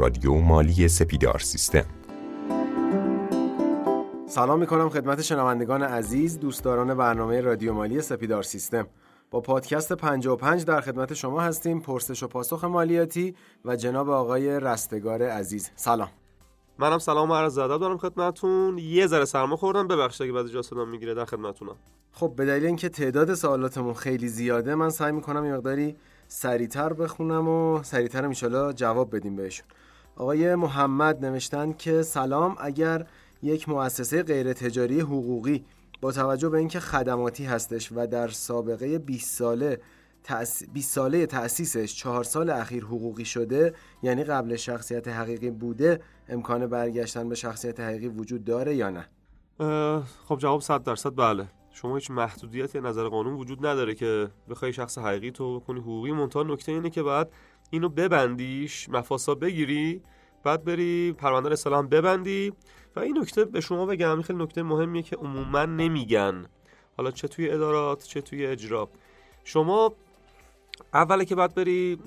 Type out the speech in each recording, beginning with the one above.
رادیو مالی سپیدار سیستم. سلام می‌کنم خدمت شنوندگان عزیز دوستداران برنامه رادیو مالی سپیدار سیستم. با پادکست 55 در خدمت شما هستیم پرسش و پاسخ مالیاتی و جناب آقای رستگار عزیز. سلام. منم سلام و عرض ادب دارم خدمتتون. یه ذره سرما خوردم ببخشید اگه بعضی جا صدام می‌گیره در خدمتتونم. خب به دلیل اینکه تعداد سوالاتمون خیلی زیاده من سعی می‌کنم یه مقداری سریعتر بخونم و سریعتر ان جواب بدیم بهشون. آقای محمد نوشتن که سلام اگر یک مؤسسه غیر تجاری حقوقی با توجه به اینکه خدماتی هستش و در سابقه 20 ساله 20 ساله تأسیسش چهار سال اخیر حقوقی شده یعنی قبل شخصیت حقیقی بوده امکان برگشتن به شخصیت حقیقی وجود داره یا نه؟ خب جواب 100 درصد بله. شما هیچ محدودیتی نظر قانون وجود نداره که بخوای شخص حقیقی تو بکنی حقوقی منتها نکته اینه که بعد اینو ببندیش مفاسا بگیری بعد بری پرونده اصطلاح ببندی. و این نکته به شما بگم خیلی نکته مهمیه که عموما نمیگن. حالا چه توی ادارات چه توی اجرا. شما اوله که بعد بری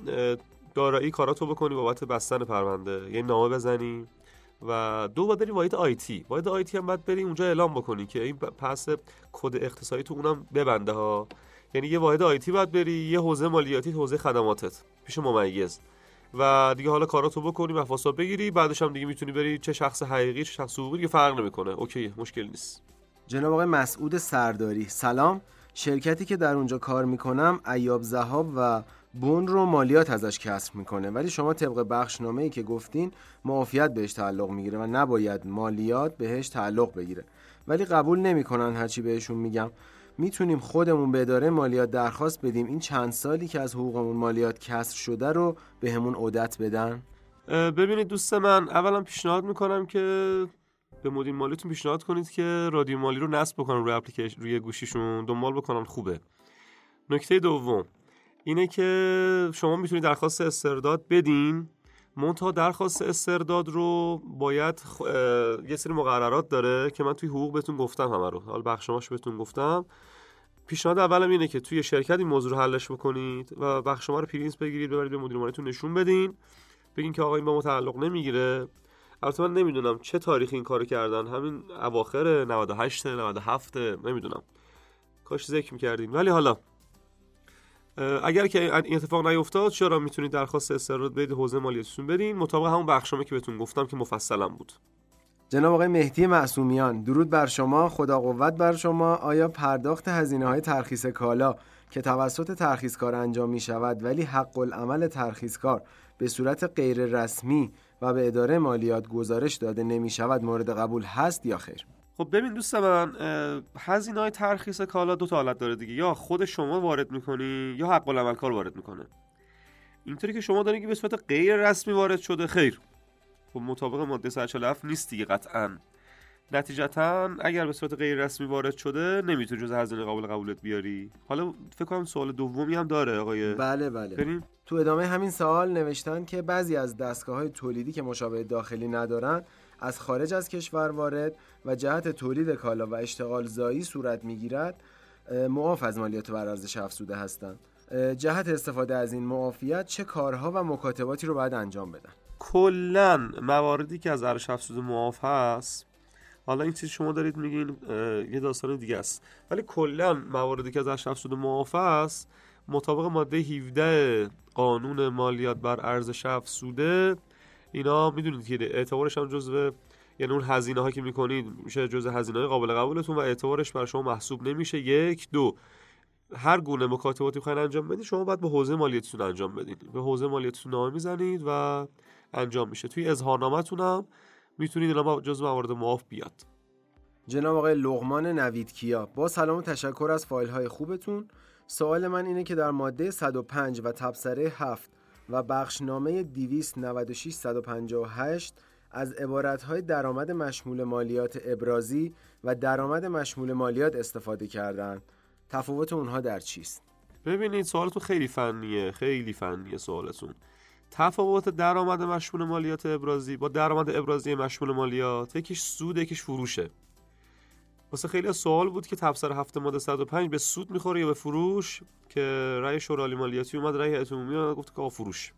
دارایی کاراتو بکنی بابت بستن پرونده. یه نامه بزنی. و دو باید بری واحد آیتی واحد آیتی هم باید بری اونجا اعلام بکنی که این پس کد اختصاصی تو اونم ببنده ها. یعنی یه واحد آیتی باید بری یه حوزه مالیاتی حوزه خدماتت پیش ممیز. و دیگه حالا کاراتو بکنی مفاسا بگیری بعدش هم دیگه می‌تونی بری چه شخص حقیقی چه شخص حقوقی دیگه فرق نمی‌کنه. اوکی مشکل نیست. جناب آقای مسعود سرداری سلام. شرکتی که در اونجا کار می‌کنم ایاب زهاب و بون رو مالیات ازش کسر می‌کنه. ولی شما طبق بخشنامه ای که گفتین معافیت بهش تعلق می‌گیره و نباید مالیات بهش تعلق بگیره. ولی قبول نمی‌کنن هرچی بهشون میگم. می‌تونیم خودمون به اداره مالیات درخواست بدیم این چند سالی که از حقوقمون مالیات کسر شده رو بهمون به عدت بدن؟ ببینید دوست من اولا پیشنهاد می‌کنم که به مدیر مالیتون پیشنهاد کنید که رادیو مالی رو نصب بکنن روی اپلیکیشن روی گوشیشون دنبال بکنن خوبه. نکته دوم اینه که شما می‌تونید درخواست استرداد بدین. منتها درخواست استرداد رو باید یه سری مقررات داره که من توی حقوق بهتون گفتم همه رو. حالا بخشماش بهتون گفتم. پیشنهاد اولم اینه که توی شرکت این موضوع رو حلش بکنید و بخش شما رو پرینت بگیرید ببرید به مدیر مالیتون نشون بدین. بگین که آقا این با متعلق نمی‌گیره. البته من نمی‌دونم چه تاریخی این کارو کردن. همین اواخر 98 97 نمی‌دونم. کاش ذکر می‌کردین. ولی حالا اگر که این اتفاق نیفتاد چرا می‌تونید درخواست استرداد بدید حوزه مالیاتتون بدین؟ مطابق همون بخشنامه که بهتون گفتم که مفصلا بود. جناب آقای مهدی معصومیان درود بر شما خدا قوت بر شما. آیا پرداخت هزینه های ترخیص کالا که توسط ترخیصکار انجام می شود ولی حق العمل ترخیصکار به صورت غیر رسمی و به اداره مالیات گزارش داده نمی شود مورد قبول هست یا خیر؟ خب ببین دوست من هزینه های ترخیص کالا دو تا حالت داره دیگه. یا خود شما وارد می‌کنی یا حق العمل کار وارد می‌کنه. اینطوری که شما دارین که به صورت غیر رسمی وارد شده خیر. خب مطابق ماده 147 نیست دیگه قطعا. نتیجتا اگر به صورت غیر رسمی وارد شده نمی‌تونی جز هزینه قابل قبولت بیاری. حالا فکر کنم سوال دومی هم داره آقای بله بله. بریم. تو ادامه همین سوال نوشتن که بعضی از دستگاه های تولیدی که مشابه داخلی ندارن از خارج از کشور وارد و جهت تولید کالا و اشتغال زایی صورت می‌گیرد معاف از مالیات بر ارزش افزوده هستند. جهت استفاده از این معافیت چه کارها و مکاتباتی رو باید انجام بدن؟ کلا مواردی که از ارزش افزوده معاف هست حالا این چیز شما دارید میگین یه داستان دیگه است. ولی کلا مواردی که از ارزش افزوده معاف است مطابق ماده 17 قانون مالیات بر ارزش افزوده اینا می‌دونید که اعتبارش هم جزو یعنی اون هزینه ها که می‌کنید میشه جزء هزینه های قابل قبولتون و اعتبارش بر شما محسوب نمیشه. یک دو هر گونه مکاتباتی بخواید انجام بدید شما باید به حوزه مالیاتتون انجام بدید. به حوزه مالیاتتون نامه می‌زنید و انجام میشه. توی اظهارنامه‌تون هم می‌تونید اینا جزء موارد معاف بیاد. جناب آقای لغمان نوید کیا با سلام و تشکر از فایل های خوبتون. سوال من اینه که در ماده 105 و تبصره 7 و بخشنامه 296 158 از عبارتهای درآمد مشمول مالیات ابرازی و درآمد مشمول مالیات استفاده کردن تفاوت اونها در چیست؟ ببینید سوالتون خیلی فنیه خیلی فنیه سوالتون. تفاوت درآمد مشمول مالیات ابرازی با درآمد ابرازی مشمول مالیات یکیش سود یکیش فروشه. واسه خیلی سوال بود که تفسیر هفته ماده 105 به سود می‌خوره یا به فروش؟ که رأی شورای مالیاتی اومد رأی عمومی گفت که فروش.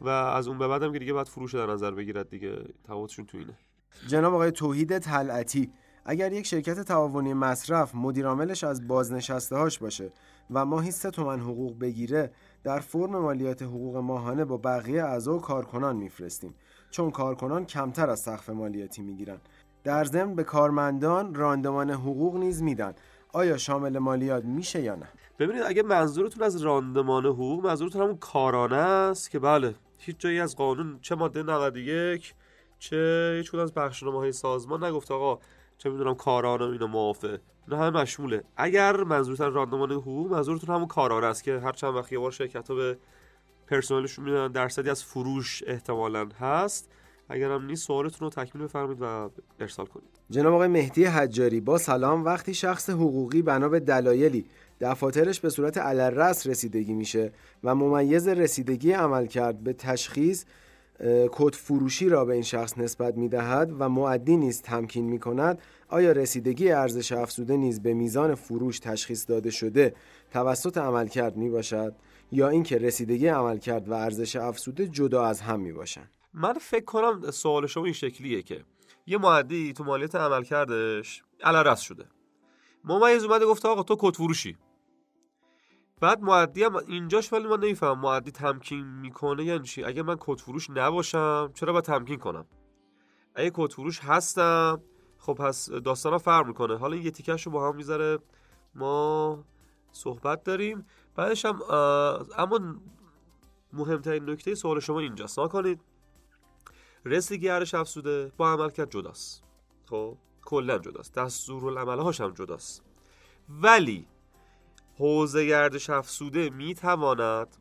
و از اون به بعدم که دیگه باید فروش در نظر بگیرد دیگه تفاوتشون تو اینه. جناب آقای توحید طلعتی اگر یک شرکت تعاونی مصرف مدیرعاملش از بازنشسته هاش باشه و ماهی سه تومن حقوق بگیره در فرم مالیات حقوق ماهانه با بقیه اعضا و کارکنان میفرستیم. چون کارکنان کمتر از سقف مالیاتی می‌گیرن. در ضمن به کارمندان راندمان حقوق نیز میدن. آیا شامل مالیات میشه یا نه؟ ببینید اگه منظورتون از راندمان حقوق منظورتون همون کارانه است که بله هیچ جایی از قانون چه ماده 91 چه هیچ از بخشنامه های سازمان نگفت آقا چه می‌دونم کارانه اینو موافه اینا همه مشموله. اگر منظورتون راندمان حقوق منظورتون همون کارانه است که هر چند وقت یه بار شرکت ها به پرسنلشون میدن درصدی از فروش احتمالا هست. اگر هم نیست سوالتون رو تکمیل بفرمایید و ارسال کنید. جناب آقای مهدی حجاری با سلام وقتی شخص حقوقی بنا به دلایلی دفاترش به صورت علرس رسیدگی میشه و ممیز رسیدگی عمل کرد به تشخیص کد فروشی را به این شخص نسبت می‌دهد و معدی نیز تمکین می کند آیا رسیدگی ارزش افزوده نیز به میزان فروش تشخیص داده شده توسط عملکرد می باشد یا اینکه رسیدگی عملکرد و ارزش افزوده جدا از هم می باشند من فکر کنم سوال شما این شکلیه که یه معدی تو مالیات عملکردش علرس شده. ممیز اومده گفته آقا تو کد فروشی. بعد معدی هم اینجاش ولی من نمیفهم معدی تمکین می‌کنه یعنی چی؟ اگه من کد فروش نباشم چرا باید تمکین کنم؟ اگه کد فروش هستم خب پس داستانا فرق می‌کنه. حالا یه تیکش رو با هم می‌ذاره. ما صحبت داریم. بعدش هم اما مهمترین نکته سوال شما اینجاست. کنید رسیدگی ارش افسوده با عمل کرد جداست. خب کلا جداست. دستور العمل هاش هم جداست. ولی حوزه گردش افسوده می‌تواند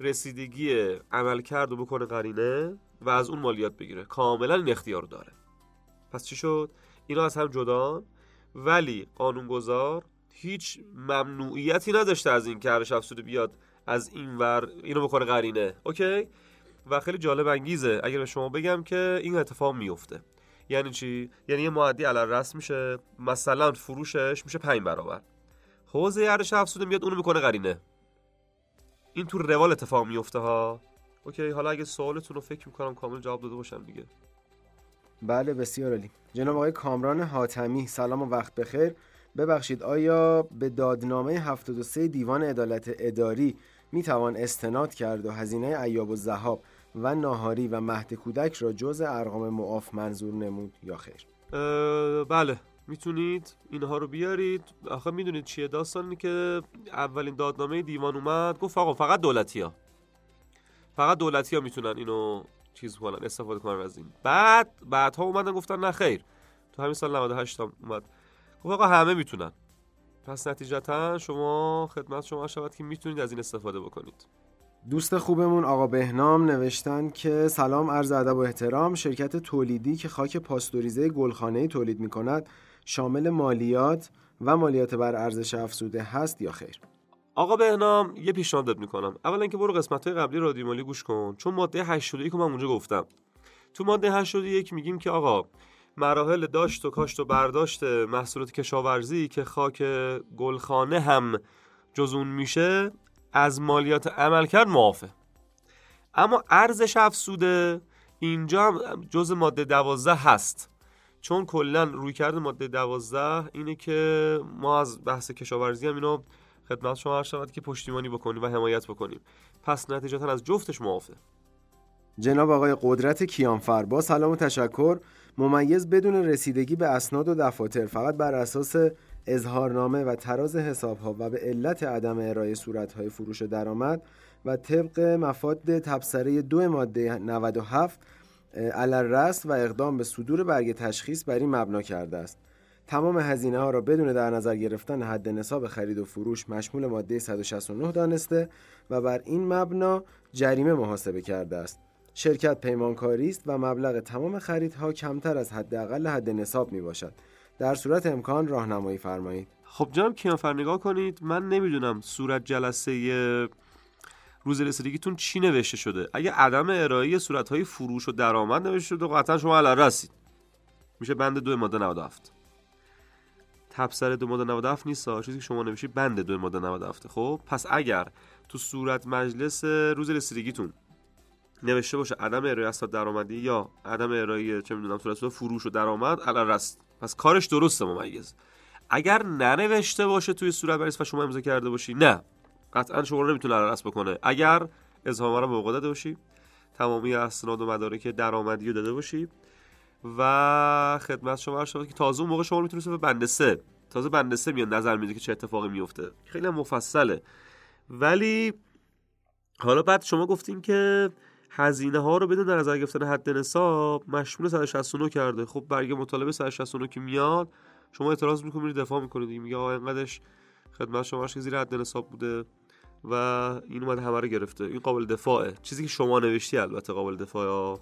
رسیدگی عمل کرد و بکنه قرینه و از اون مالیات بگیره. کاملا این اختیار داره. پس چی شد؟ اینا از هم جدان. ولی قانونگذار هیچ ممنوعیتی نداشته از این که ارش افسوده بیاد از این ور اینو بکنه قرینه. اوکی؟ و خیلی جالب انگیزه. اگر به شما بگم که این اتفاق میفته. یعنی چی؟ یعنی یه معدی علل رسم میشه مثلا فروشش میشه 5 برابر. حوزه ارزش افزوده میاد اونو می‌کنه قرینه. این تو روال اتفاق میفته ها. اوکی حالا اگه سوالتون رو فکر می‌کنم کامل جواب داده باشم دیگه. بله بسیار عالی. جناب آقای کامران حاتمی سلام و وقت بخیر. ببخشید آیا به دادنامه 73 دیوان عدالت اداری می توان استناد کرد و هزینه ایاب و زهاب و ناهاری و مهد کودک را جز ارقام معاف منظور نمود یا خیر؟ بله. می‌تونید اینها رو بیارید. آخه می‌دونید چیه؟ داستانی که اولین دادنامه دیوان اومد گفت آقا فقط دولتی ها فقط دولتی ها می‌تونن اینو چیز کنن استفاده کنن از این. بعد بعدها اومدن گفتن نه خیر. تو همین سال 98 هم اومد. گفت آقا همه می‌تونن. پس نتیجتا شما خدمت شما شود که می‌تونید از این استفاده بکنید. دوست خوبمون آقا بهنام نوشتن که سلام عرض ادب و احترام. شرکت تولیدی که خاک پاستوریزه گلخانه تولید می کند شامل مالیات و مالیات بر ارزش افزوده هست یا خیر؟ آقا بهنام یه پیشنهاد می‌کنم. اولا که برو قسمت های قبلی رادیو مالی گوش کن چون ماده 81 که من اونجا گفتم. تو ماده 81 میگیم که آقا مراحل داشت و کاشت و برداشت محصولات کشاورزی که خاک گلخانه هم جزون میشه از مالیات عمل کرد معافه اما ارزش افزوده اینجا هم جز ماده دوازده هست. چون کلا روی کرده ماده دوازده اینه که ما از بحث کشاورزی هم اینو خدمت شما هر شود که پشتیبانی بکنیم و حمایت بکنیم. پس نتیجتا از جفتش معافه جناب آقای قدرت کیانفر با سلام و تشکر. ممیز بدون رسیدگی به اسناد و دفاتر فقط بر اساس اظهارنامه و تراز حسابها و به علت عدم ارائه صورتهای فروش و درآمد و طبق مفاد تبصره دو ماده 97 علل و اقدام به صدور برگ تشخیص بر این مبنا کرده است. تمام هزینه ها را بدون در نظر گرفتن حد نصاب خرید و فروش مشمول ماده 169 دانسته و بر این مبنا جریمه محاسبه کرده است. شرکت پیمانکاری است و مبلغ تمام خریدها کمتر از حداقل حد نصاب می باشد در صورت امکان راهنمایی فرمایید. خب جناب کیانفر نگاه کنید من نمی‌دونم صورت جلسه روز رسیدگیتون چی نوشته شده. اگه عدم ارائه های فروش و درآمد نوشته شده قطعا شما علل رسید. میشه بند دو ماده 97 تبصره دو ماده 97 نیست چیزی که شما نوشید بند دو ماده 97 خب پس اگر تو صورت مجلس روز رسیدگیتون نوشته باشه عدم ارائه اسناد درآمدی یا عدم ارائه چه می‌دونم صورت فروش و درآمد علل رست پس کارش درسته ممیز. اگر ننوشته باشه توی صورت بریز و شما امضا کرده باشی نه. قطعا شما رو نمی‌تونه علل بکنه. اگر اظهارنامه رو موقع داده باشی تمامی اسناد و مدارک درآمدی رو داده باشی و خدمت شما عرض که تازه اون موقع شما می‌تونید به بنده سه. تازه بنده سه میاد نظر میده که چه اتفاقی میفته. خیلی مفصله. ولی حالا بعد شما گفتین که هزینه ها رو بدون در نظر گرفتن حد نصاب مشمول 169 کرده. خب برگ مطالبه 169 که میاد شما اعتراض می‌کنید دفاع می‌کنید. میگه آقا اینقدرش خدمت شما که زیر حد نصاب بوده و این اومده همه رو گرفته. این قابل دفاعه. چیزی که شما نوشتی البته قابل دفاعه.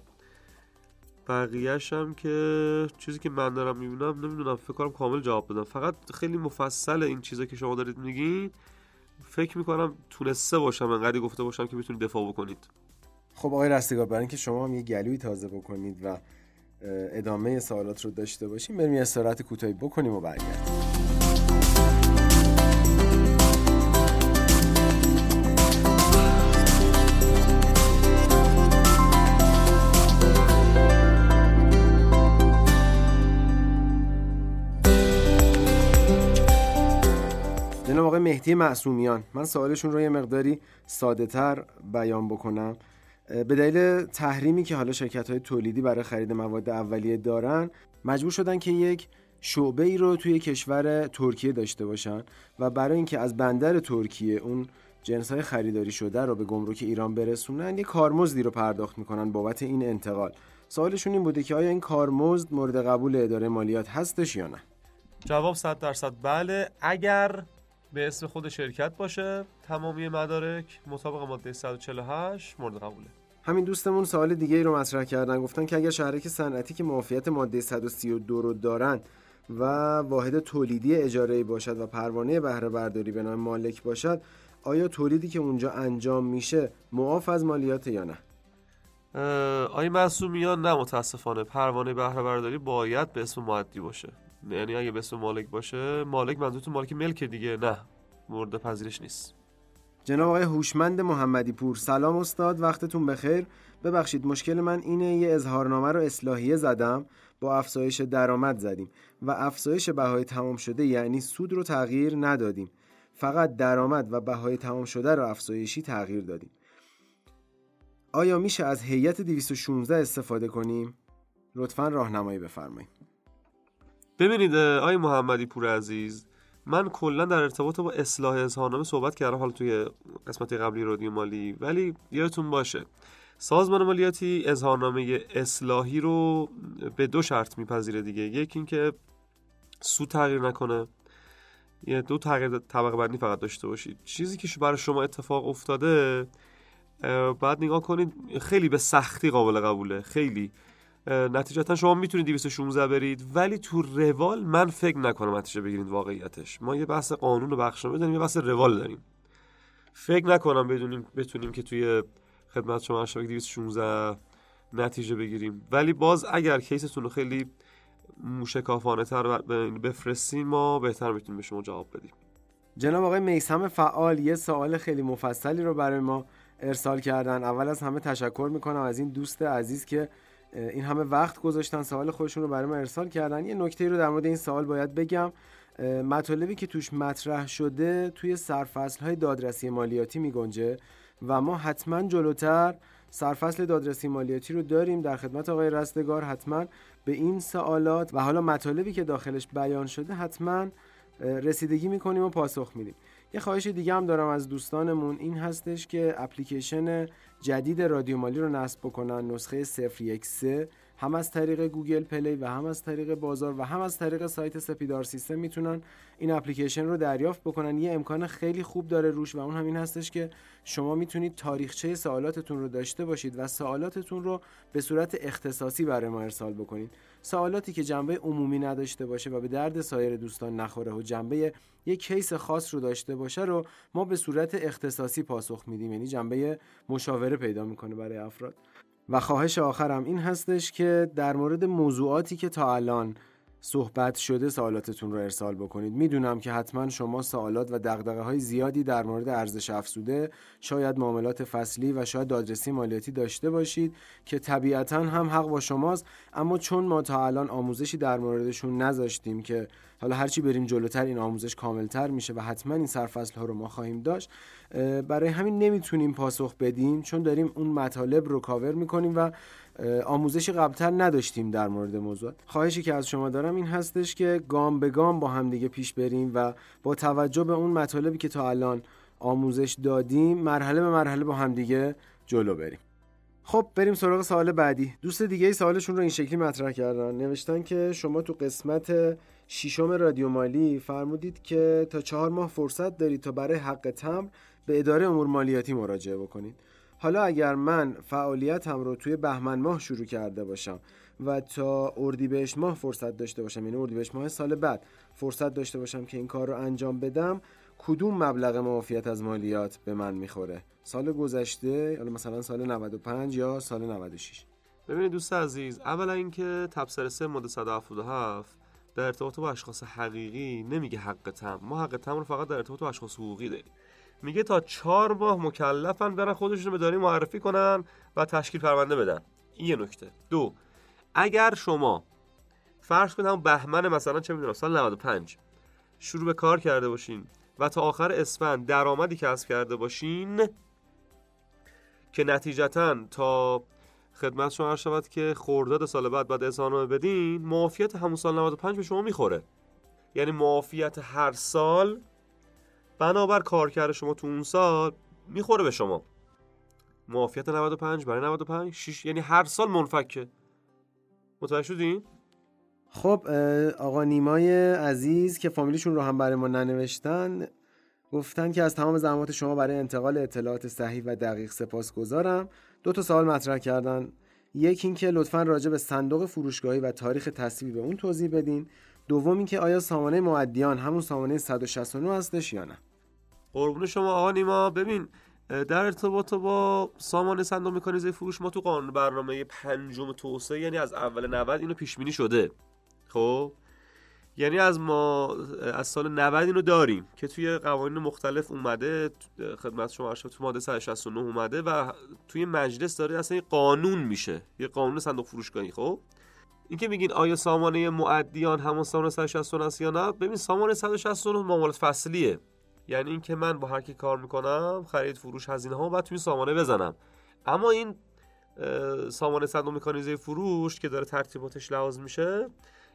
بقیهش هم که چیزی که من دارم می‌بینم نمی‌دونم فکر کنم کامل جواب بدم. فقط خیلی مفصل این چیزا که شما دارید میگین فکر می‌کنم تونسته باشم انقدر گفته باشم که می‌تونید دفاع بکنید. خب آقای رستگار برای اینکه شما هم یه گلوی تازه بکنید و ادامه سوالات رو داشته باشیم بریم یه استراحت کوتاهی بکنیم و برگردیم. جناب آقای مهدی معصومیان من سوالشون رو یه مقداری ساده تر بیان بکنم. به دلیل تحریمی که حالا شرکت های تولیدی برای خرید مواد اولیه دارن مجبور شدن که یک شعبه ای رو توی کشور ترکیه داشته باشن و برای اینکه از بندر ترکیه اون جنس های خریداری شده رو به گمرک ایران برسونن یک کارمزدی رو پرداخت می‌کنن بابت این انتقال. سوالشون این بوده که آیا این کارمزد مورد قبول اداره مالیات هستش یا نه؟ جواب 100 درصد بله. اگر به اسم خود شرکت باشه. تمامی مدارک مطابق ماده 148 مورد قبوله. همین دوستمون سوال دیگه ای رو مطرح کردن. گفتن که اگر شهرک صنعتی که معافیت ماده 132 رو دارن و واحد تولیدی اجاره باشد و پروانه بهره برداری به نام مالک باشد آیا تولیدی که اونجا انجام میشه معاف از مالیات یا نه؟ آیا معصومیان نه متاسفانه. پروانه بهره برداری باید به اسم معدی باشه. یعنی اگه به مالک باشه مالک منظورتون مالک ملک دیگه نه. مورد پذیرش نیست. جناب آقای هوشمند محمدی پور سلام استاد وقتتون بخیر. ببخشید مشکل من اینه یه اظهارنامه رو اصلاحیه زدم با افزایش درآمد زدیم و افزایش بهای تمام شده یعنی سود رو تغییر ندادیم. فقط درآمد و بهای تمام شده رو افزایشی تغییر دادیم. آیا میشه از هیئت 216 استفاده کنیم؟ لطفا راهنمایی بفرمایید. ببینید آقای محمدی پور عزیز من کلا در ارتباط با اصلاح اظهارنامه صحبت کردم حالا توی قسمت قبلی رادیو مالی ولی یادتون باشه سازمان مالیاتی اظهارنامه اصلاحی رو به دو شرط میپذیره دیگه. یکی اینکه سود تغییر نکنه یه دو تغییر طبقه بندی فقط داشته باشید چیزی که برای شما اتفاق افتاده بعد نگاه کنید خیلی به سختی قابل قبوله خیلی. نتیجتا شما می‌تونید 216 برید ولی تو روال من فکر نکنم نتیجه بگیرید واقعیتش. ما یه بحث قانون و بخشنامه داریم یه بحث روال داریم. فکر نکنم بدونیم بتونیم که توی خدمت شما شبکه 216 نتیجه بگیریم. ولی باز اگر کیستون رو خیلی موشکافانه تر بفرستیم ما بهتر می‌تونیم به شما جواب بدیم. جناب آقای میسم فعال یه سوال خیلی مفصلی رو برای ما ارسال کردن. اول از همه تشکر می‌کنم از این دوست عزیز که این همه وقت گذاشتن سوال خودشون رو برای ما ارسال کردن. یه نکته رو در مورد این سوال باید بگم. مطالبی که توش مطرح شده توی سرفصل های دادرسی مالیاتی می گنجه و ما حتما جلوتر سرفصل دادرسی مالیاتی رو داریم. در خدمت آقای رستگار حتما به این سوالات و حالا مطالبی که داخلش بیان شده حتما رسیدگی می‌کنیم و پاسخ میدیم. یه خواهش دیگه هم دارم از دوستانمون این هستش که اپلیکیشن جدید رادیو مالی رو نصب بکنن نسخه 013 هم از طریق Google Play و هم از طریق بازار و هم از طریق سایت سپیدار سیستم می‌تونن این اپلیکیشن رو دریافت بکنن. یه امکان خیلی خوب داره روش و اون همین هستش که شما می‌تونید تاریخچه سوالاتتون رو داشته باشید و سوالاتتون رو به صورت اختصاصی برای ما ارسال بکنید. سوالاتی که جنبه عمومی نداشته باشه و به درد سایر دوستان نخوره و جنبه یک کیس خاص رو داشته باشه رو ما به صورت اختصاصی پاسخ میدیم. یعنی جنبه مشاوره پیدا می‌کنه برای افراد. و خواهش آخرم این هستش که در مورد موضوعاتی که تا الان صحبت شده سوالاتتون رو ارسال بکنید. می‌دونم که حتما شما سوالات و دقدقه های زیادی در مورد ارزش افزوده. شاید معاملات فصلی و شاید دادرسی مالیاتی داشته باشید که طبیعتا هم حق با شماست. اما چون ما تا الان آموزشی در موردشون نذاشتیم که حالا هرچی بریم جلوتر این آموزش کاملتر میشه و حتما این سرفصل ها رو ما خواهیم داشت برای همین نمی‌تونیم پاسخ بدیم چون داریم اون مطالب رو کاور می‌کنیم و آموزشی قبلتر نداشتیم در مورد موضوع خواهشی که از شما دارم این هستش که گام به گام با همدیگه پیش بریم و با توجه به اون مطالبی که تا الان آموزش دادیم مرحله به مرحله با همدیگه جلو بریم. خب بریم سراغ سوال بعدی. دوست دیگه ای سوالشون رو این شکلی مطرح کردن. نوشتن که شما تو قسمت شیشم رادیو مالی فرمودید که تا چهار ماه فرصت دارید تا برای حق تمر به اداره امور مالیاتی مراجعه بکنید. حالا اگر من فعالیتم رو توی بهمن ماه شروع کرده باشم و تا اردیبهشت ماه فرصت داشته باشم یعنی اردیبهشت ماه سال بعد فرصت داشته باشم که این کار رو انجام بدم کدوم مبلغ معافیت از مالیات به من می‌خوره؟ سال گذشته حالا مثلا سال 95 یا سال 96 ببینید دوست عزیز اولا اینکه تبصره 3 ماده 177 در ارتباط با اشخاص حقیقی نمیگه حق تم. ما حق تم رو فقط در ارتباط با اشخاص حقوقی داریم. میگه تا چهار ماه مکلفن برن خودشون به داری معرفی کنن و تشکیل پرونده بدن. این یه نکته. دو اگر شما فرض کنید هم بهمن مثلا چه می‌دونم سال 95 شروع به کار کرده باشین و تا آخر اسفند درآمدی کسب کرده باشین که نتیجتا تا خدمت شما شود که خورداد سال بعد بعد اظهارنامه بدین معافیت همون سال 95 به شما می‌خوره. یعنی معافیت هر سال بنابر کارکرد شما تو اون سال می‌خوره به شما. معافیت 95 برای 95 6 یعنی هر سال منفکه. متوجه شدین؟ خب آقا نیمای عزیز که فامیلیشون رو هم برای ما ننوشتن گفتن که از تمام زحمات شما برای انتقال اطلاعات صحیح و دقیق سپاس گذارم. دو تا سوال مطرح کردن. یکی اینکه لطفا راجع به صندوق فروشگاهی و تاریخ تصویب به اون توضیح بدین. دوم اینکه آیا سامانه معدیان همون سامانه 169 هستش یا نه؟ قربون شما آقا نیما. ببین در ارتباط با سامان صندوق مکانیزه فروش ما تو قانون برنامه پنجم توسعه یعنی از اول 90 اینو پیش بینی شده. خب؟ یعنی از ما از سال 90 اینو داریم که توی قوانین مختلف اومده خدمت شما تو ماده 169 اومده و توی مجلس داره اصلا قانون میشه یه قانون صندوق فروشگاهی. خب؟ اینکه میگین آیا سامانه معدیان همون سامانه 169 است یا نه؟ ببین سامانه 169 معاملات فصلیه. یعنی اینکه من با هر کی کار می‌کنم خرید فروش هزینه ها بعد توی سامانه بزنم. اما این سامانه صندوق مکانیزه فروش که داره ترتیباتش لحاظ میشه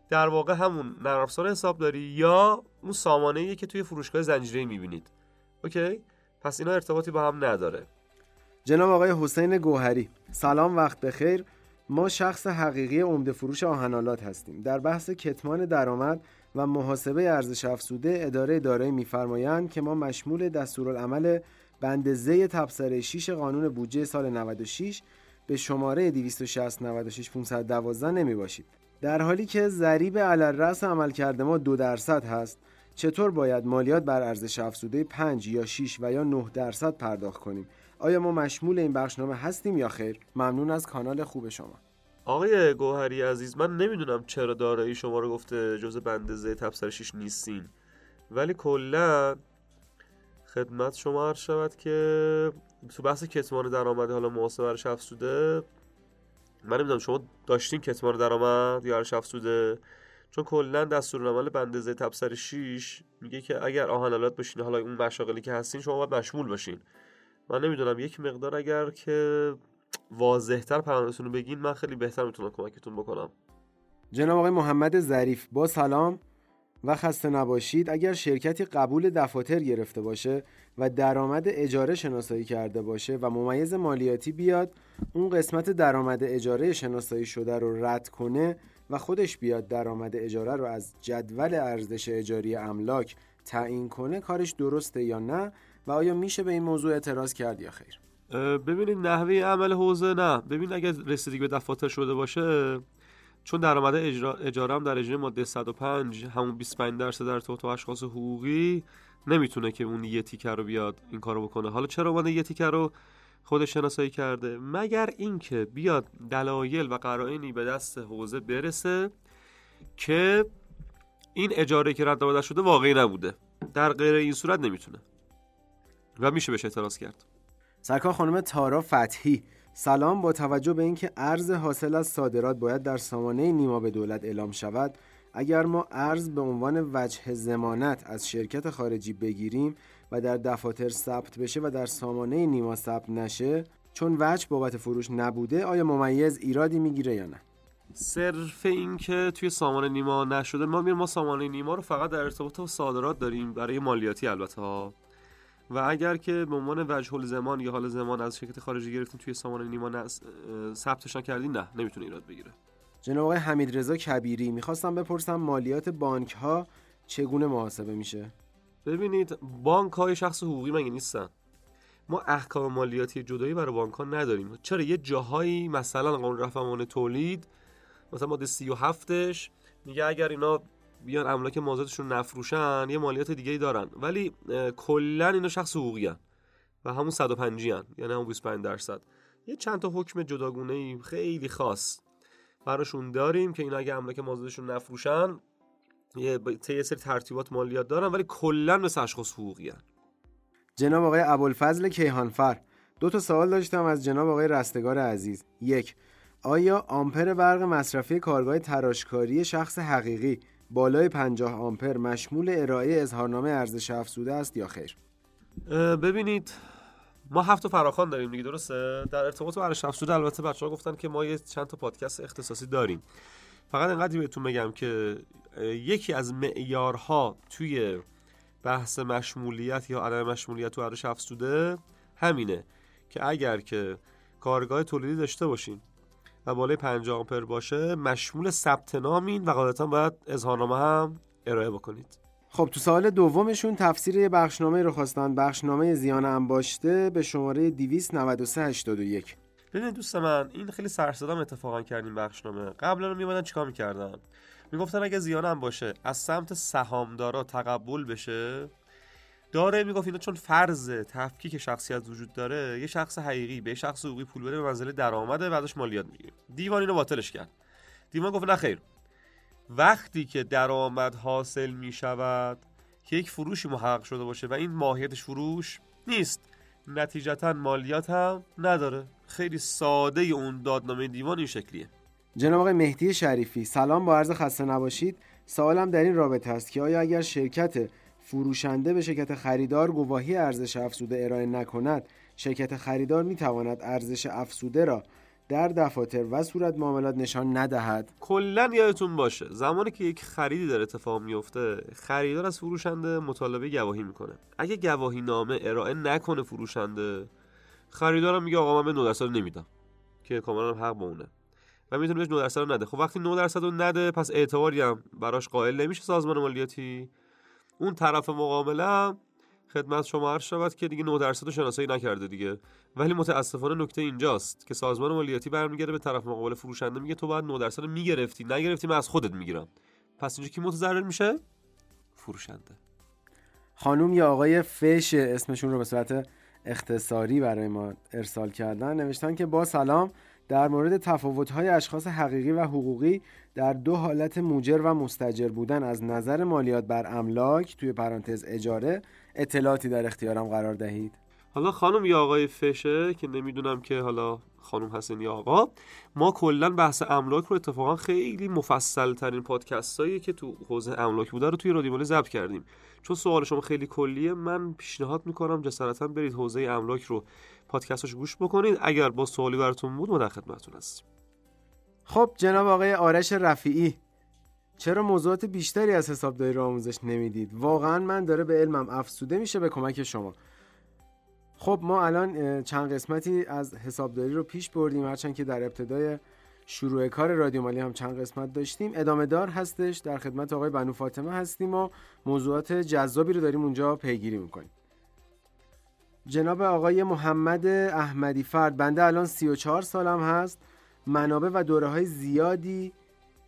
در واقع همون نرم افزار حسابداری یا اون سامانه که توی فروشگاه زنجیره می‌بینید. اوکی؟ پس اینا ارتباطی با هم نداره. جناب آقای حسین گوهری سلام وقت بخیر. ما شخص حقیقی عمده فروش آهنالات هستیم. در بحث کتمان درآمد و محاسبه ارزش افزوده اداره دارایی میفرمایند که ما مشمول دستورالعمل بند زی تبصره 6 قانون بودجه سال 96 به شماره 260 96 512 نمی باشید در حالی که ضریب علل رأس عمل کرده ما دو درصد هست چطور باید مالیات بر ارزش افزوده 5 یا 6 و یا 9 درصد پرداخت کنیم؟ آیا ما مشمول این بخشنامه هستیم یا خیر؟ ممنون از کانال خوب شما. آقای گوهری عزیز من نمی‌دونم چرا دارایی شما رو گفته جز بند ز تبصره 6 نیستین. ولی کلا خدمت شما عرض شود که تو بحث کتمان درآمد حالا محاسبه ارزش افزوده من نمی‌دونم شما داشتین کتمان درآمد یا ارزش افزوده؟ چون کلا دستورالعمل بند ز تبصره 6 میگه که اگر آهنالات باشین حالا اون مشاغلی که هستین شما باید مشمول باشین. من نمی‌دونم یک مقدار اگر که واضحتر پرانتون رو بگین من خیلی بهتر می‌تونم کمکتون بکنم. جناب آقای محمد ظریف با سلام و خسته نباشید. اگر شرکتی قبول دفاتر گرفته باشه و درآمد اجاره شناسایی کرده باشه و ممیز مالیاتی بیاد اون قسمت درآمد اجاره شناسایی شده رو رد کنه و خودش بیاد درآمد اجاره رو از جدول ارزش اجاری املاک تعیین کنه کارش درسته یا نه؟ و آیا میشه به این موضوع اعتراض کرد یا خیر؟ ببینید نحوه عمل حوزه نه. ببین اگر رسیدگی به دفاتر شده باشه چون درآمد اجاره هم در اجاره ماده 105 همون 25 درصد در تو اشخاص حقوقی نمی‌تونه که اون یه تیکر رو بیاد این کارو بکنه. حالا چرا اومده یه تیکر رو؟ خودش شناسایی کرده. مگر اینکه بیاد دلایل و قرائنی به دست حوزه برسه که این اجاره که رد و شده واقعی نبوده. در غیر این صورت نمی‌تونه. و میشه بهش اعتراض کرد. سرکار خانم تارا فتحی سلام با توجه به اینکه ارز حاصل از صادرات باید در سامانه نیما به دولت اعلام شود اگر ما ارز به عنوان وجه زمانت از شرکت خارجی بگیریم و در دفاتر ثبت بشه و در سامانه نیما ثبت نشه چون وجه بابت فروش نبوده آیا ممیز ایرادی می‌گیره یا نه؟ صرف این که توی سامانه نیما نشده ما میریم ما سامانه نیما رو فقط در ارتباط با صادرات داریم برای مالیاتی البته ها. و اگر که به عنوان وجه زمان یا حال زمان از شرکت خارجی گرفتیم توی سامانه نیما ثبتش نکردیم نه نمی‌تونه ایراد بگیره. جناب آقای حمید رضا کبیری می‌خواستم بپرسم مالیات بانک ها چگونه محاسبه میشه؟ ببینید بانک های شخص حقوقی مگه نیستن؟ ما احکام مالیاتی جدایی برای بانک ها نداریم. چرا؟ یه جاهایی مثلا قانون رفع تولید مثلا ماده 37ش میگه اگر اینا بیان املاک مازادشون نفروشن یه مالیات دیگه ای دارن. ولی کلا اینا شخص حقوقی هن و همون 105 هن یعنی همون 25 درصد. یه چند تا حکم جداگونه ای خیلی خاص براشون داریم که اینا اگه املاک مازادشون نفروشن یه یه سری ترتیبات مالیات دارن ولی کلا مثل اشخاص حقوقی هن. جناب آقای ابوالفضل کیهانفر دو تا سوال داشتم از جناب آقای رستگار عزیز. یک آیا آمپر برق مصرفی کارگاه تراشکاری شخص حقیقی بالای 50 آمپر مشمول ارائه اظهارنامه ارزش افزوده است یا خیر؟ ببینید ما هفت فراخان داریم دیگه درسته؟ در ارتباط با ارزش افزوده البته بچه ها گفتن که ما یه چند تا پادکست اختصاصی داریم. فقط انقدر بهتون بگم که یکی از معیارها توی بحث مشمولیت یا عدم مشمولیت تو ارزش افزوده همینه که اگر که کارگاه تولیدی داشته باشین و بالای 50 آمپر باشه مشمول ثبت نامین و قاعدتا باید اظهارنامه هم ارائه بکنید. خب تو سال دومشون تفسیر بخشنامه رو خواستن. بخشنامه زیان انباشته به شماره 29381 ببینید دوست من این خیلی سرصدام اتفاقا کردیم بخشنامه. قبلا رو میمدن چیکار می‌کردن؟ می‌گفتن اگه زیان هم باشه از سمت سهامدارا تقبل بشه. داره می‌گفت اینا چون فرض تفکیک شخصیت وجود داره یه شخص حقیقی به شخص حقوقی پول بده به منزله درآمده بعدش مالیات می‌گیره. دیوان اینو باطلش کرد. دیوان گفت نه خیر. وقتی که درآمد حاصل می‌شود که یک فروشی محقق شده باشه و این ماهیتش فروش نیست. نتیجتا مالیات هم نداره. خیلی ساده اون دادنامه دیوان این شکلیه. جناب آقای مهدی شریفی سلام با عرض خسته نباشید. سوالم در این رابطه است که آیا اگر شرکت فروشنده به شرکت خریدار گواهی ارزش افزوده ارائه نکند شرکت خریدار می تواند ارزش افزوده را در دفاتر و صورت معاملات نشان ندهد؟ کلا یادتون باشه زمانی که یک خریدی در اتفاق میفته خریدار از فروشنده مطالبه گواهی می‌کنه. اگه گواهی نامه ارائه نکنه فروشنده خریدارم میگه آقا من به 9 درصد نمیدم. که کاملا حق با اونه. و می‌تونه بهش 9 درصد نده. خب وقتی 9 درصد رو نده پس اعتباری هم براش قائل نمیشه سازمان مالیاتی. اون طرف مقابله خدمت شما عرض شود که دیگه 9 درصد شناسایی نکرده دیگه. ولی متاسفانه نکته اینجاست که سازمان مالیاتی برمیگرده به طرف مقابل فروشنده میگه تو باید 9 درصد می‌گرفتی نگرفتی من از خودت می‌گیرم. پس اینجا کی متضرر میشه؟ فروشنده. خانوم یا آقای فش اسمشون رو به صورت اختصاری برای ما ارسال کردن. نوشتن که با سلام در مورد تفاوت‌های اشخاص حقیقی و حقوقی در دو حالت موجر و مستجر بودن از نظر مالیات بر املاک توی پرانتز اجاره اطلاعاتی در اختیارم قرار دهید. حالا خانم یا آقای فشه که نمی‌دونم که حالا خانم هستن یا آقا. ما کلا بحث املاک رو اتفاقا خیلی مفصل ترین پادکست هایی که تو حوزه املاک بوده رو توی رادیو ضبط کردیم. چون سوال شما خیلی کلیه من پیشنهاد می‌کنم جسارتا برید حوزه املاک رو پادکستش گوش بکنید. اگر با سوالی براتون بود ما در خدمتتون هستیم. خب جناب آقای آرش رفیعی چرا موضوعات بیشتری از حسابداری رو آموزش نمی‌دید؟ واقعا من داره به علمم افسوده میشه به کمک شما. خب ما الان چند قسمتی از حسابداری رو پیش بردیم هرچند که در ابتدای شروع کار رادیو مالی هم چند قسمت داشتیم. ادامه دار هستش در خدمت آقای بنو فاطمه هستیم و موضوعات جذابی رو داریم اونجا پیگیری می‌کنیم. جناب آقای محمد احمدی فرد بنده الان 34 سالم هست. منابع و دوره های زیادی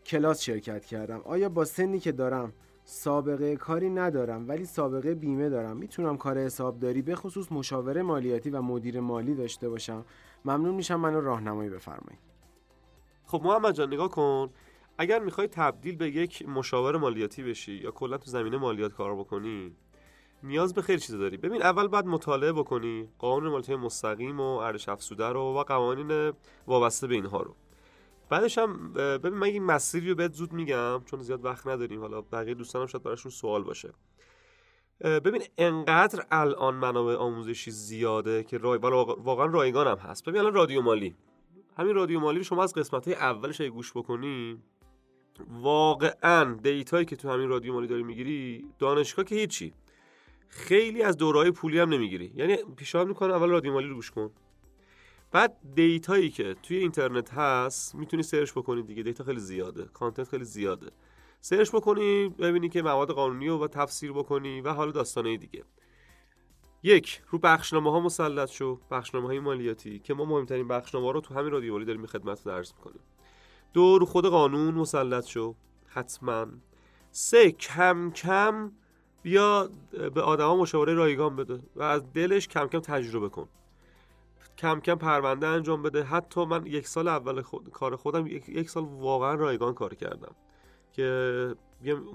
کلاس شرکت کردم. آیا با سنی که دارم سابقه کاری ندارم ولی سابقه بیمه دارم. می‌تونم کار حسابداری به خصوص مشاوره مالیاتی و مدیر مالی داشته باشم. ممنون میشم منو راهنمایی بفرمایید. خب محمد جان نگاه کن. اگر می‌خوای تبدیل به یک مشاور مالیاتی بشی یا کلا تو زمینه مالیات کار بکنی نیاز به خیلی چیزا داری. ببین اول باید مطالعه بکنی قانون مالیات مستقیم و ارزش افزوده رو و قوانین وابسته به اینها رو. بعدش هم ببین من این مسیری رو بهت زود میگم چون زیاد وقت نداریم. حالا بقیه دوستانم شاید براشون سوال باشه. ببین انقدر الان منابع آموزشی زیاده که رای واقعا رایگان هم هست. ببین الان رادیو مالی. همین رادیو مالی رو شما از قسمت های اولش گوش بکنی واقعا data یی که تو همین رادیو مالی داری می‌گیری دانشگاه که هیچی. خیلی از دوره‌های پولی هم نمی‌گیری. یعنی پیشنهاد می‌کنم اول رادیو مالی رو گوش کن. بعد data یی که توی اینترنت هست می‌تونی search بکنی دیگه. data خیلی زیاده. content خیلی زیاده. search بکنی ببینی که مواد قانونی رو تفسیر بکنی و حالا داستانه دیگه. یک رو بخشنامه ها مسلط شو. بخشنامه های مالیاتی که ما مهمترین بخشنامه رو تو همین رادیو داریم خدمتت عرض می‌کنیم. دو رو خود قانون مسلط شو. حتما. سه کم کم بیا به آدما مشاوره رایگان بده و از دلش کم کم تجربه کن. کم کم پرونده انجام بده. حتی من یک سال اول خود... کار خودم یک... یک سال واقعا رایگان کار کردم. که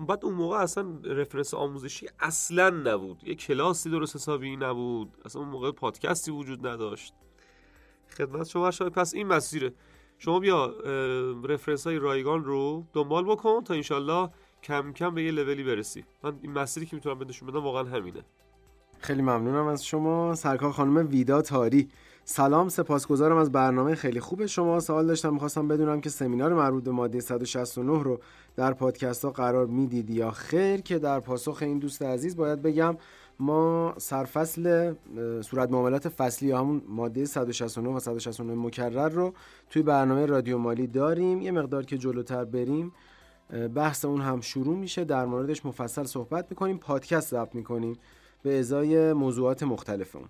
بعد اون موقع اصلا رفرنس آموزشی اصلا نبود. یه کلاسی درست حسابی نبود. اصلا اون موقع پادکستی وجود نداشت. خدمت شما شاید پس این مسیره. شما بیا رفرنس های رایگان رو دنبال بکن تا انشالله کم کم به یه لولی برسی. من این مسیری که می‌تونم بهشون بدم واقعا همینه. خیلی ممنونم از شما. سرکار خانم ویدا تاری. سلام سپاسگزارم از برنامه خیلی خوب شما. سوال داشتم می‌خواستم بدونم که سمینار مربوط به ماده 169 رو در پادکست ها قرار می‌دید یا خیر که در پاسخ این دوست عزیز باید بگم ما سرفصل صورت معاملات فصلی همون ماده 169 و 169 مکرر رو توی برنامه رادیو مالی داریم. یه مقدار که جلوتر بریم بحث اون هم شروع میشه. در موردش مفصل صحبت می‌کنیم پادکست ضبط می‌کنیم به ازای موضوعات مختلف اون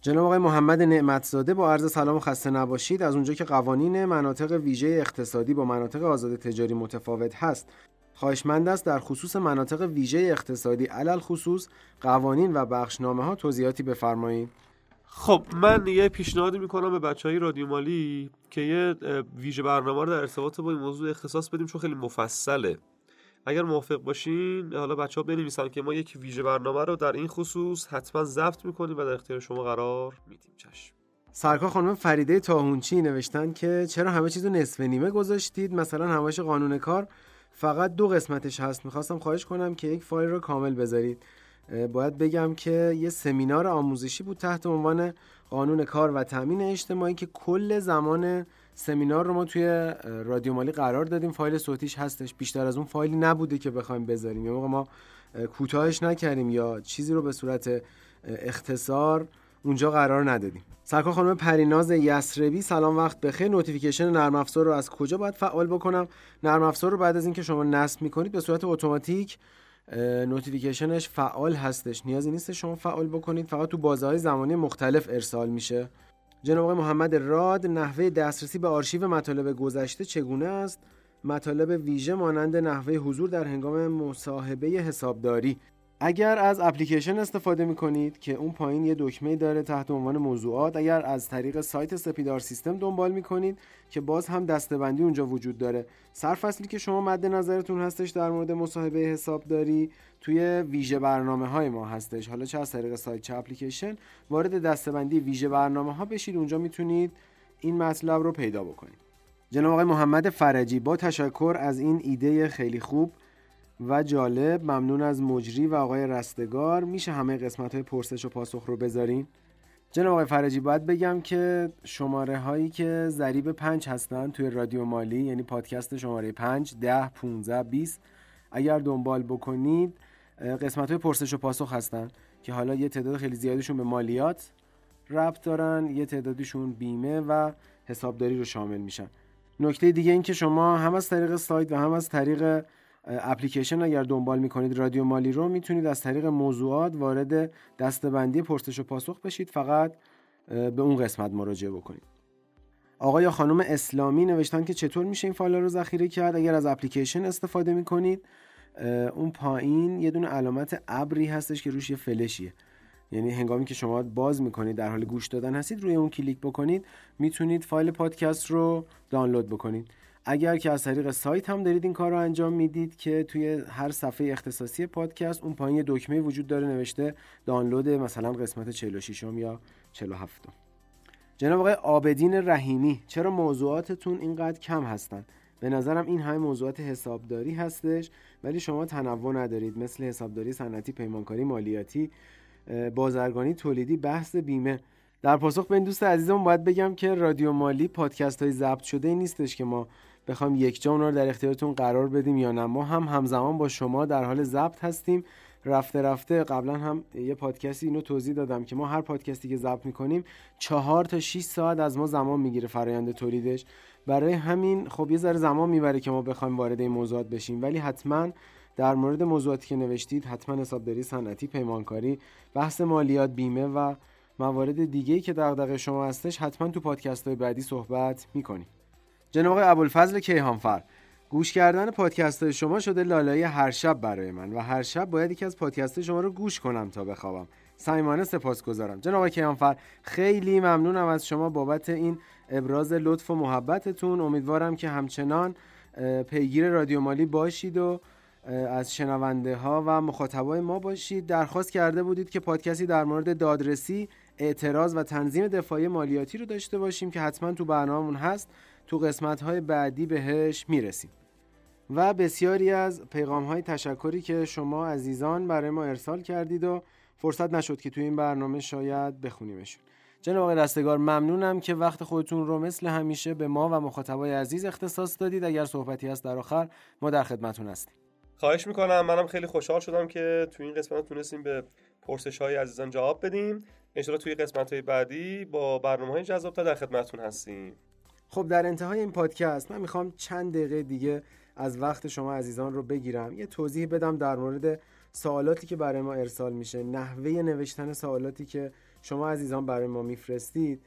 جناب آقای محمد نعمتزاده با عرض سلام و خسته نباشید. از اونجا که قوانین مناطق ویژه اقتصادی با مناطق آزاد تجاری متفاوت هست. خواهشمند است در خصوص مناطق ویژه اقتصادی علل خصوص قوانین و بخشنامه ها توضیحاتی بفرمایید. خب من یه پیشنهادی می‌کنم به بچه های رادیو مالی که یه ویژه برنامه رو در ارتباط با این موضوع اختصاص بدیم چون خیلی مفصله. اگر موافق باشین حالا بچه ها بنویسن که ما یک ویژه برنامه رو در این خصوص حتما ضبط می‌کنیم و در اختیار شما قرار میدیم. چشم. سرکار خانم فریده تاهونچی نوشتن که چرا همه چیزو نصف نیمه گذاشتید؟ مثلا همش قانون کار فقط دو قسمتش هست. می‌خواستم خواهش کنم که یک فایل رو کامل بذارید. باید بگم که یه سمینار آموزشی بود تحت عنوان قانون کار و تامین اجتماعی که کل زمان سمینار رو ما توی رادیو مالی قرار دادیم. فایل صوتیش هستش. بیشتر از اون فایلی نبوده که بخوایم بذاریم. یا ما کوتاهش نکردیم یا چیزی رو به صورت اختصار اونجا قرار ندادیم. سرکار خانم پریناز یسربی سلام وقت بخیر. notification نرم افزار رو از کجا باید فعال بکنم؟ نرم افزار رو بعد از اینکه شما نصب می‌کنید به صورت اتوماتیک notification ش فعال هستش. نیازی نیست شما فعال بکنید. فقط تو بازه زمانی مختلف ارسال میشه. جناب آقای محمد راد نحوه دسترسی به آرشیو مطالب گذشته چگونه است؟ مطالب ویژه مانند نحوه حضور در هنگام مصاحبه حسابداری. اگر از اپلیکیشن استفاده می کنید که اون پایین یه دکمه داره تحت عنوان موضوعات اگر از طریق سایت سپیدار سیستم دنبال می کنید که باز هم دستبندی اونجا وجود داره. سرفصلی که شما مد نظرتون هستش در مورد مصاحبه حسابداری توی ویژه برنامه های ما هستش. حالا چه از طریق سایت چه اپلیکیشن وارد دستبندی ویژه برنامه ها بشید. اونجا می‌تونید این مطلب رو پیدا بکنید. جناب آقای محمد فرجی با تشکر از این ایده خیلی خوب و جالب ممنون از مجری و آقای رستگار. میشه همه قسمت های پرسش و پاسخ رو بذارین؟ جناب آقای فرجی باید بگم که شماره هایی که ضریب پنج هستن توی رادیو مالی یعنی پادکست شماره 5 ده 15 20 اگر دنبال بکنید قسمت های پرسش و پاسخ هستن که حالا یه تعداد خیلی زیادشون به مالیات ربط دارن یه تعدادشون بیمه و حسابداری رو شامل میشن. نکته دیگه این که شما هم از طریق سایت و هم از طریق اپلیکیشن اگر دنبال می‌کنید رادیو مالی رو می‌تونید از طریق موضوعات وارد دستبندی پرسش و پاسخ بشید فقط به اون قسمت مراجعه بکنید. آقای یا خانم اسلامی نوشتن که چطور میشه این فایل رو ذخیره کرد؟ اگر از اپلیکیشن استفاده می‌کنید اون پایین یه دونه علامت ابری هستش که روش یه فلشیه. یعنی هنگامی که شما باز می‌کنید در حال گوش دادن هستید روی اون کلیک بکنید می‌تونید فایل پادکست رو دانلود بکنید. اگر که از طریق سایت هم دارید این کار رو انجام می‌دید که توی هر صفحه اختصاصی پادکست اون پایین دکمه وجود داره نوشته دانلود مثلا قسمت 46 یا 47 جناب آقای آبدین رحیمی چرا موضوعاتتون اینقدر کم هستن؟ به نظرم این همه موضوعات حسابداری هستش ولی شما تنوع ندارید. مثل حسابداری صنعتی پیمانکاری مالیاتی بازرگانی تولیدی بحث بیمه. در پاسخ به این دوست عزیزم باید بگم که رادیو مالی پادکست های ضبط شده نیستش که ما بخوام یک جا رو در اختیارتون قرار بدیم یا نه. ما هم همزمان با شما در حال ضبط هستیم. رفته رفته قبلا هم یه پادکستی اینو توضیح دادم که ما هر پادکستی که ضبط می‌کنیم چهار تا 6 ساعت از ما زمان می‌گیره فرایند تولیدش. برای همین خب یه ذره زمان می‌بره که ما بخوایم وارد این موضوعات بشیم. ولی حتما در مورد موضوعاتی که نوشتید حتما حسابداری صنعتی پیمانکاری بحث مالیات بیمه و موارد دیگه که دغدغه شما هستش حتما تو پادکست های بعدی صحبت می‌کنیم. جناب آقای ابوالفضل کیهانفر گوش کردن پادکست های شما شده لالایی هر شب برای من و هر شب باید یکی از پادکست شما رو گوش کنم تا بخوابم. سپاس سپاسگزارم. جناب آقای کیهانفر خیلی ممنونم از شما بابت این ابراز لطف و محبتتون. امیدوارم که همچنان پیگیر رادیو مالی باشید و از شنونده ها و مخاطبای ما باشید. درخواست کرده بودید که پادکستی در مورد دادرسی اعتراض و تنظیم دفاعی مالیاتی رو داشته باشیم که حتما تو برنامهمون هست. تو قسمت های بعدی بهش می‌رسیم. و بسیاری از پیغام های تشکری که شما عزیزان برای ما ارسال کردید و فرصت نشد که توی این برنامه شاید بخونیمشون. جناب آقای رستگار ممنونم که وقت خودتون رو مثل همیشه به ما و مخاطبای عزیز اختصاص دادید. اگر صحبتی هست در آخر ما در خدمتون هستیم. خواهش می‌کنم. منم خیلی خوشحال شدم که توی این قسمت تونستیم به پرسش های عزیزان جواب بدیم. انشاءالله توی قسمت های بعدی با برنامه های جذاب در خدمتتون هستیم. خب در انتهای این پادکست من می‌خوام چند دقیقه دیگه از وقت شما عزیزان رو بگیرم. یه توضیح بدم در مورد سوالاتی که برای ما ارسال میشه نحوه نوشتن سوالاتی که شما عزیزان برای ما میفرستید.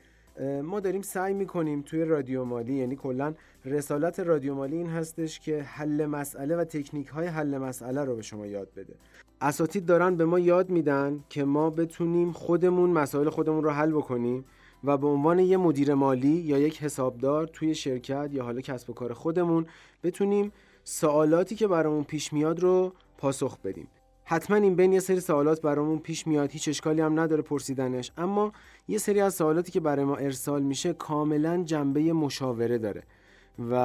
ما داریم سعی می‌کنیم توی رادیو مالی یعنی کلا رسالت رادیو مالی این هستش که حل مسئله و تکنیک های حل مسئله رو به شما یاد بده. اساتید دارن به ما یاد میدن که ما بتونیم خودمون مسائل خودمون رو حل بکنیم. و به عنوان یه مدیر مالی یا یک حسابدار توی شرکت یا حالا کسب و کار خودمون بتونیم سوالاتی که برامون پیش میاد رو پاسخ بدیم. حتما این بین یه سری سوالات برامون پیش میاد هیچ اشکالی هم نداره پرسیدنش اما یه سری از سوالاتی که برای ما ارسال میشه کاملا جنبه مشاوره داره. و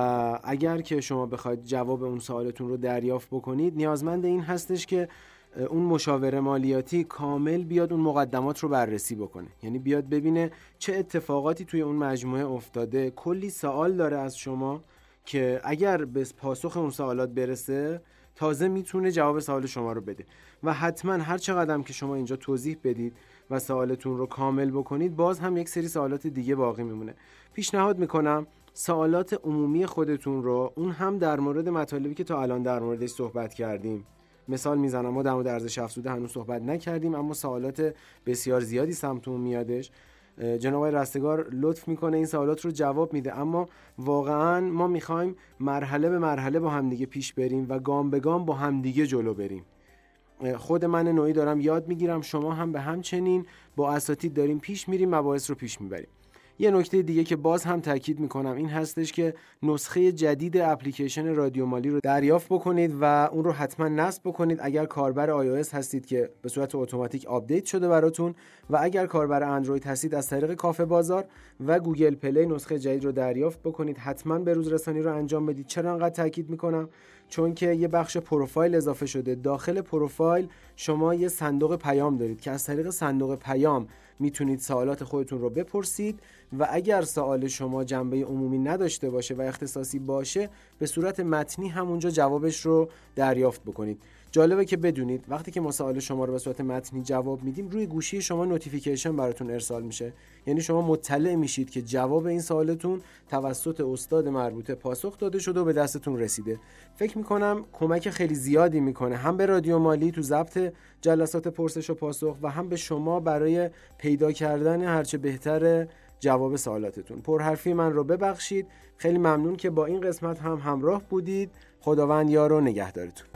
اگر که شما بخواید جواب اون سوالتون رو دریافت بکنید نیازمند این هستش که اون مشاوره مالیاتی کامل بیاد اون مقدمات رو بررسی بکنه. یعنی بیاد ببینه چه اتفاقاتی توی اون مجموعه افتاده. کلی سوال داره از شما که اگر به پاسخ اون سوالات برسه تازه می‌تونه جواب سوال شما رو بده. و حتما هر چقدر که شما اینجا توضیح بدید و سوالتون رو کامل بکنید باز هم یک سری سوالات دیگه باقی میمونه. پیشنهاد می‌کنم سوالات عمومی خودتون رو اون هم در مورد مطالبی که تا الان در موردش صحبت کردیم مثال می‌زنم ما در مورد ارزش افزوده هنوز صحبت نکردیم اما سوالات بسیار زیادی سمتون میادش. جناب آقای رستگار لطف می‌کنه این سوالات رو جواب میده اما واقعا ما می‌خوایم مرحله به مرحله با همدیگه پیش بریم و گام به گام با همدیگه جلو بریم. خود من نوعی دارم یاد می‌گیرم شما هم به همچنین با اساتید داریم پیش میریم مباحث رو پیش می‌بریم. یه نکته دیگه که باز هم تاکید می‌کنم این هستش که نسخه جدید اپلیکیشن رادیو مالی رو دریافت بکنید و اون رو حتما نصب بکنید اگر کاربر iOS هستید که به صورت اتوماتیک update شده براتون و اگر کاربر اندروید هستید از طریق کافه بازار و Google Play نسخه جدید رو دریافت بکنید حتما به روز رسانی رو انجام بدید. چرا انقدر تاکید می‌کنم؟ چون که یه بخش پروفایل اضافه شده. داخل پروفایل شما یه صندوق پیام دارید که از طریق صندوق پیام می‌تونید سوالات خودتون رو بپرسید و اگر سوال شما جنبه عمومی نداشته باشه و اختصاصی باشه به صورت متنی همونجا جوابش رو دریافت بکنید. جالبه که بدونید وقتی که ما سوال شما رو به صورت متنی جواب میدیم روی گوشی شما notification براتون ارسال میشه. یعنی شما مطلع میشید که جواب این سوالتون توسط استاد مربوطه پاسخ داده شده و به دستتون رسیده. فکر می‌کنم کمک خیلی زیادی می‌کنه هم به رادیو مالی تو ضبط جلسات پرسش و پاسخ و هم به شما برای پیدا کردن هرچه بهتر جواب سوالاتتون. پرحرفی من رو ببخشید. خیلی ممنون که با این قسمت هم همراه بودید. خداوند یار و نگهدارتون.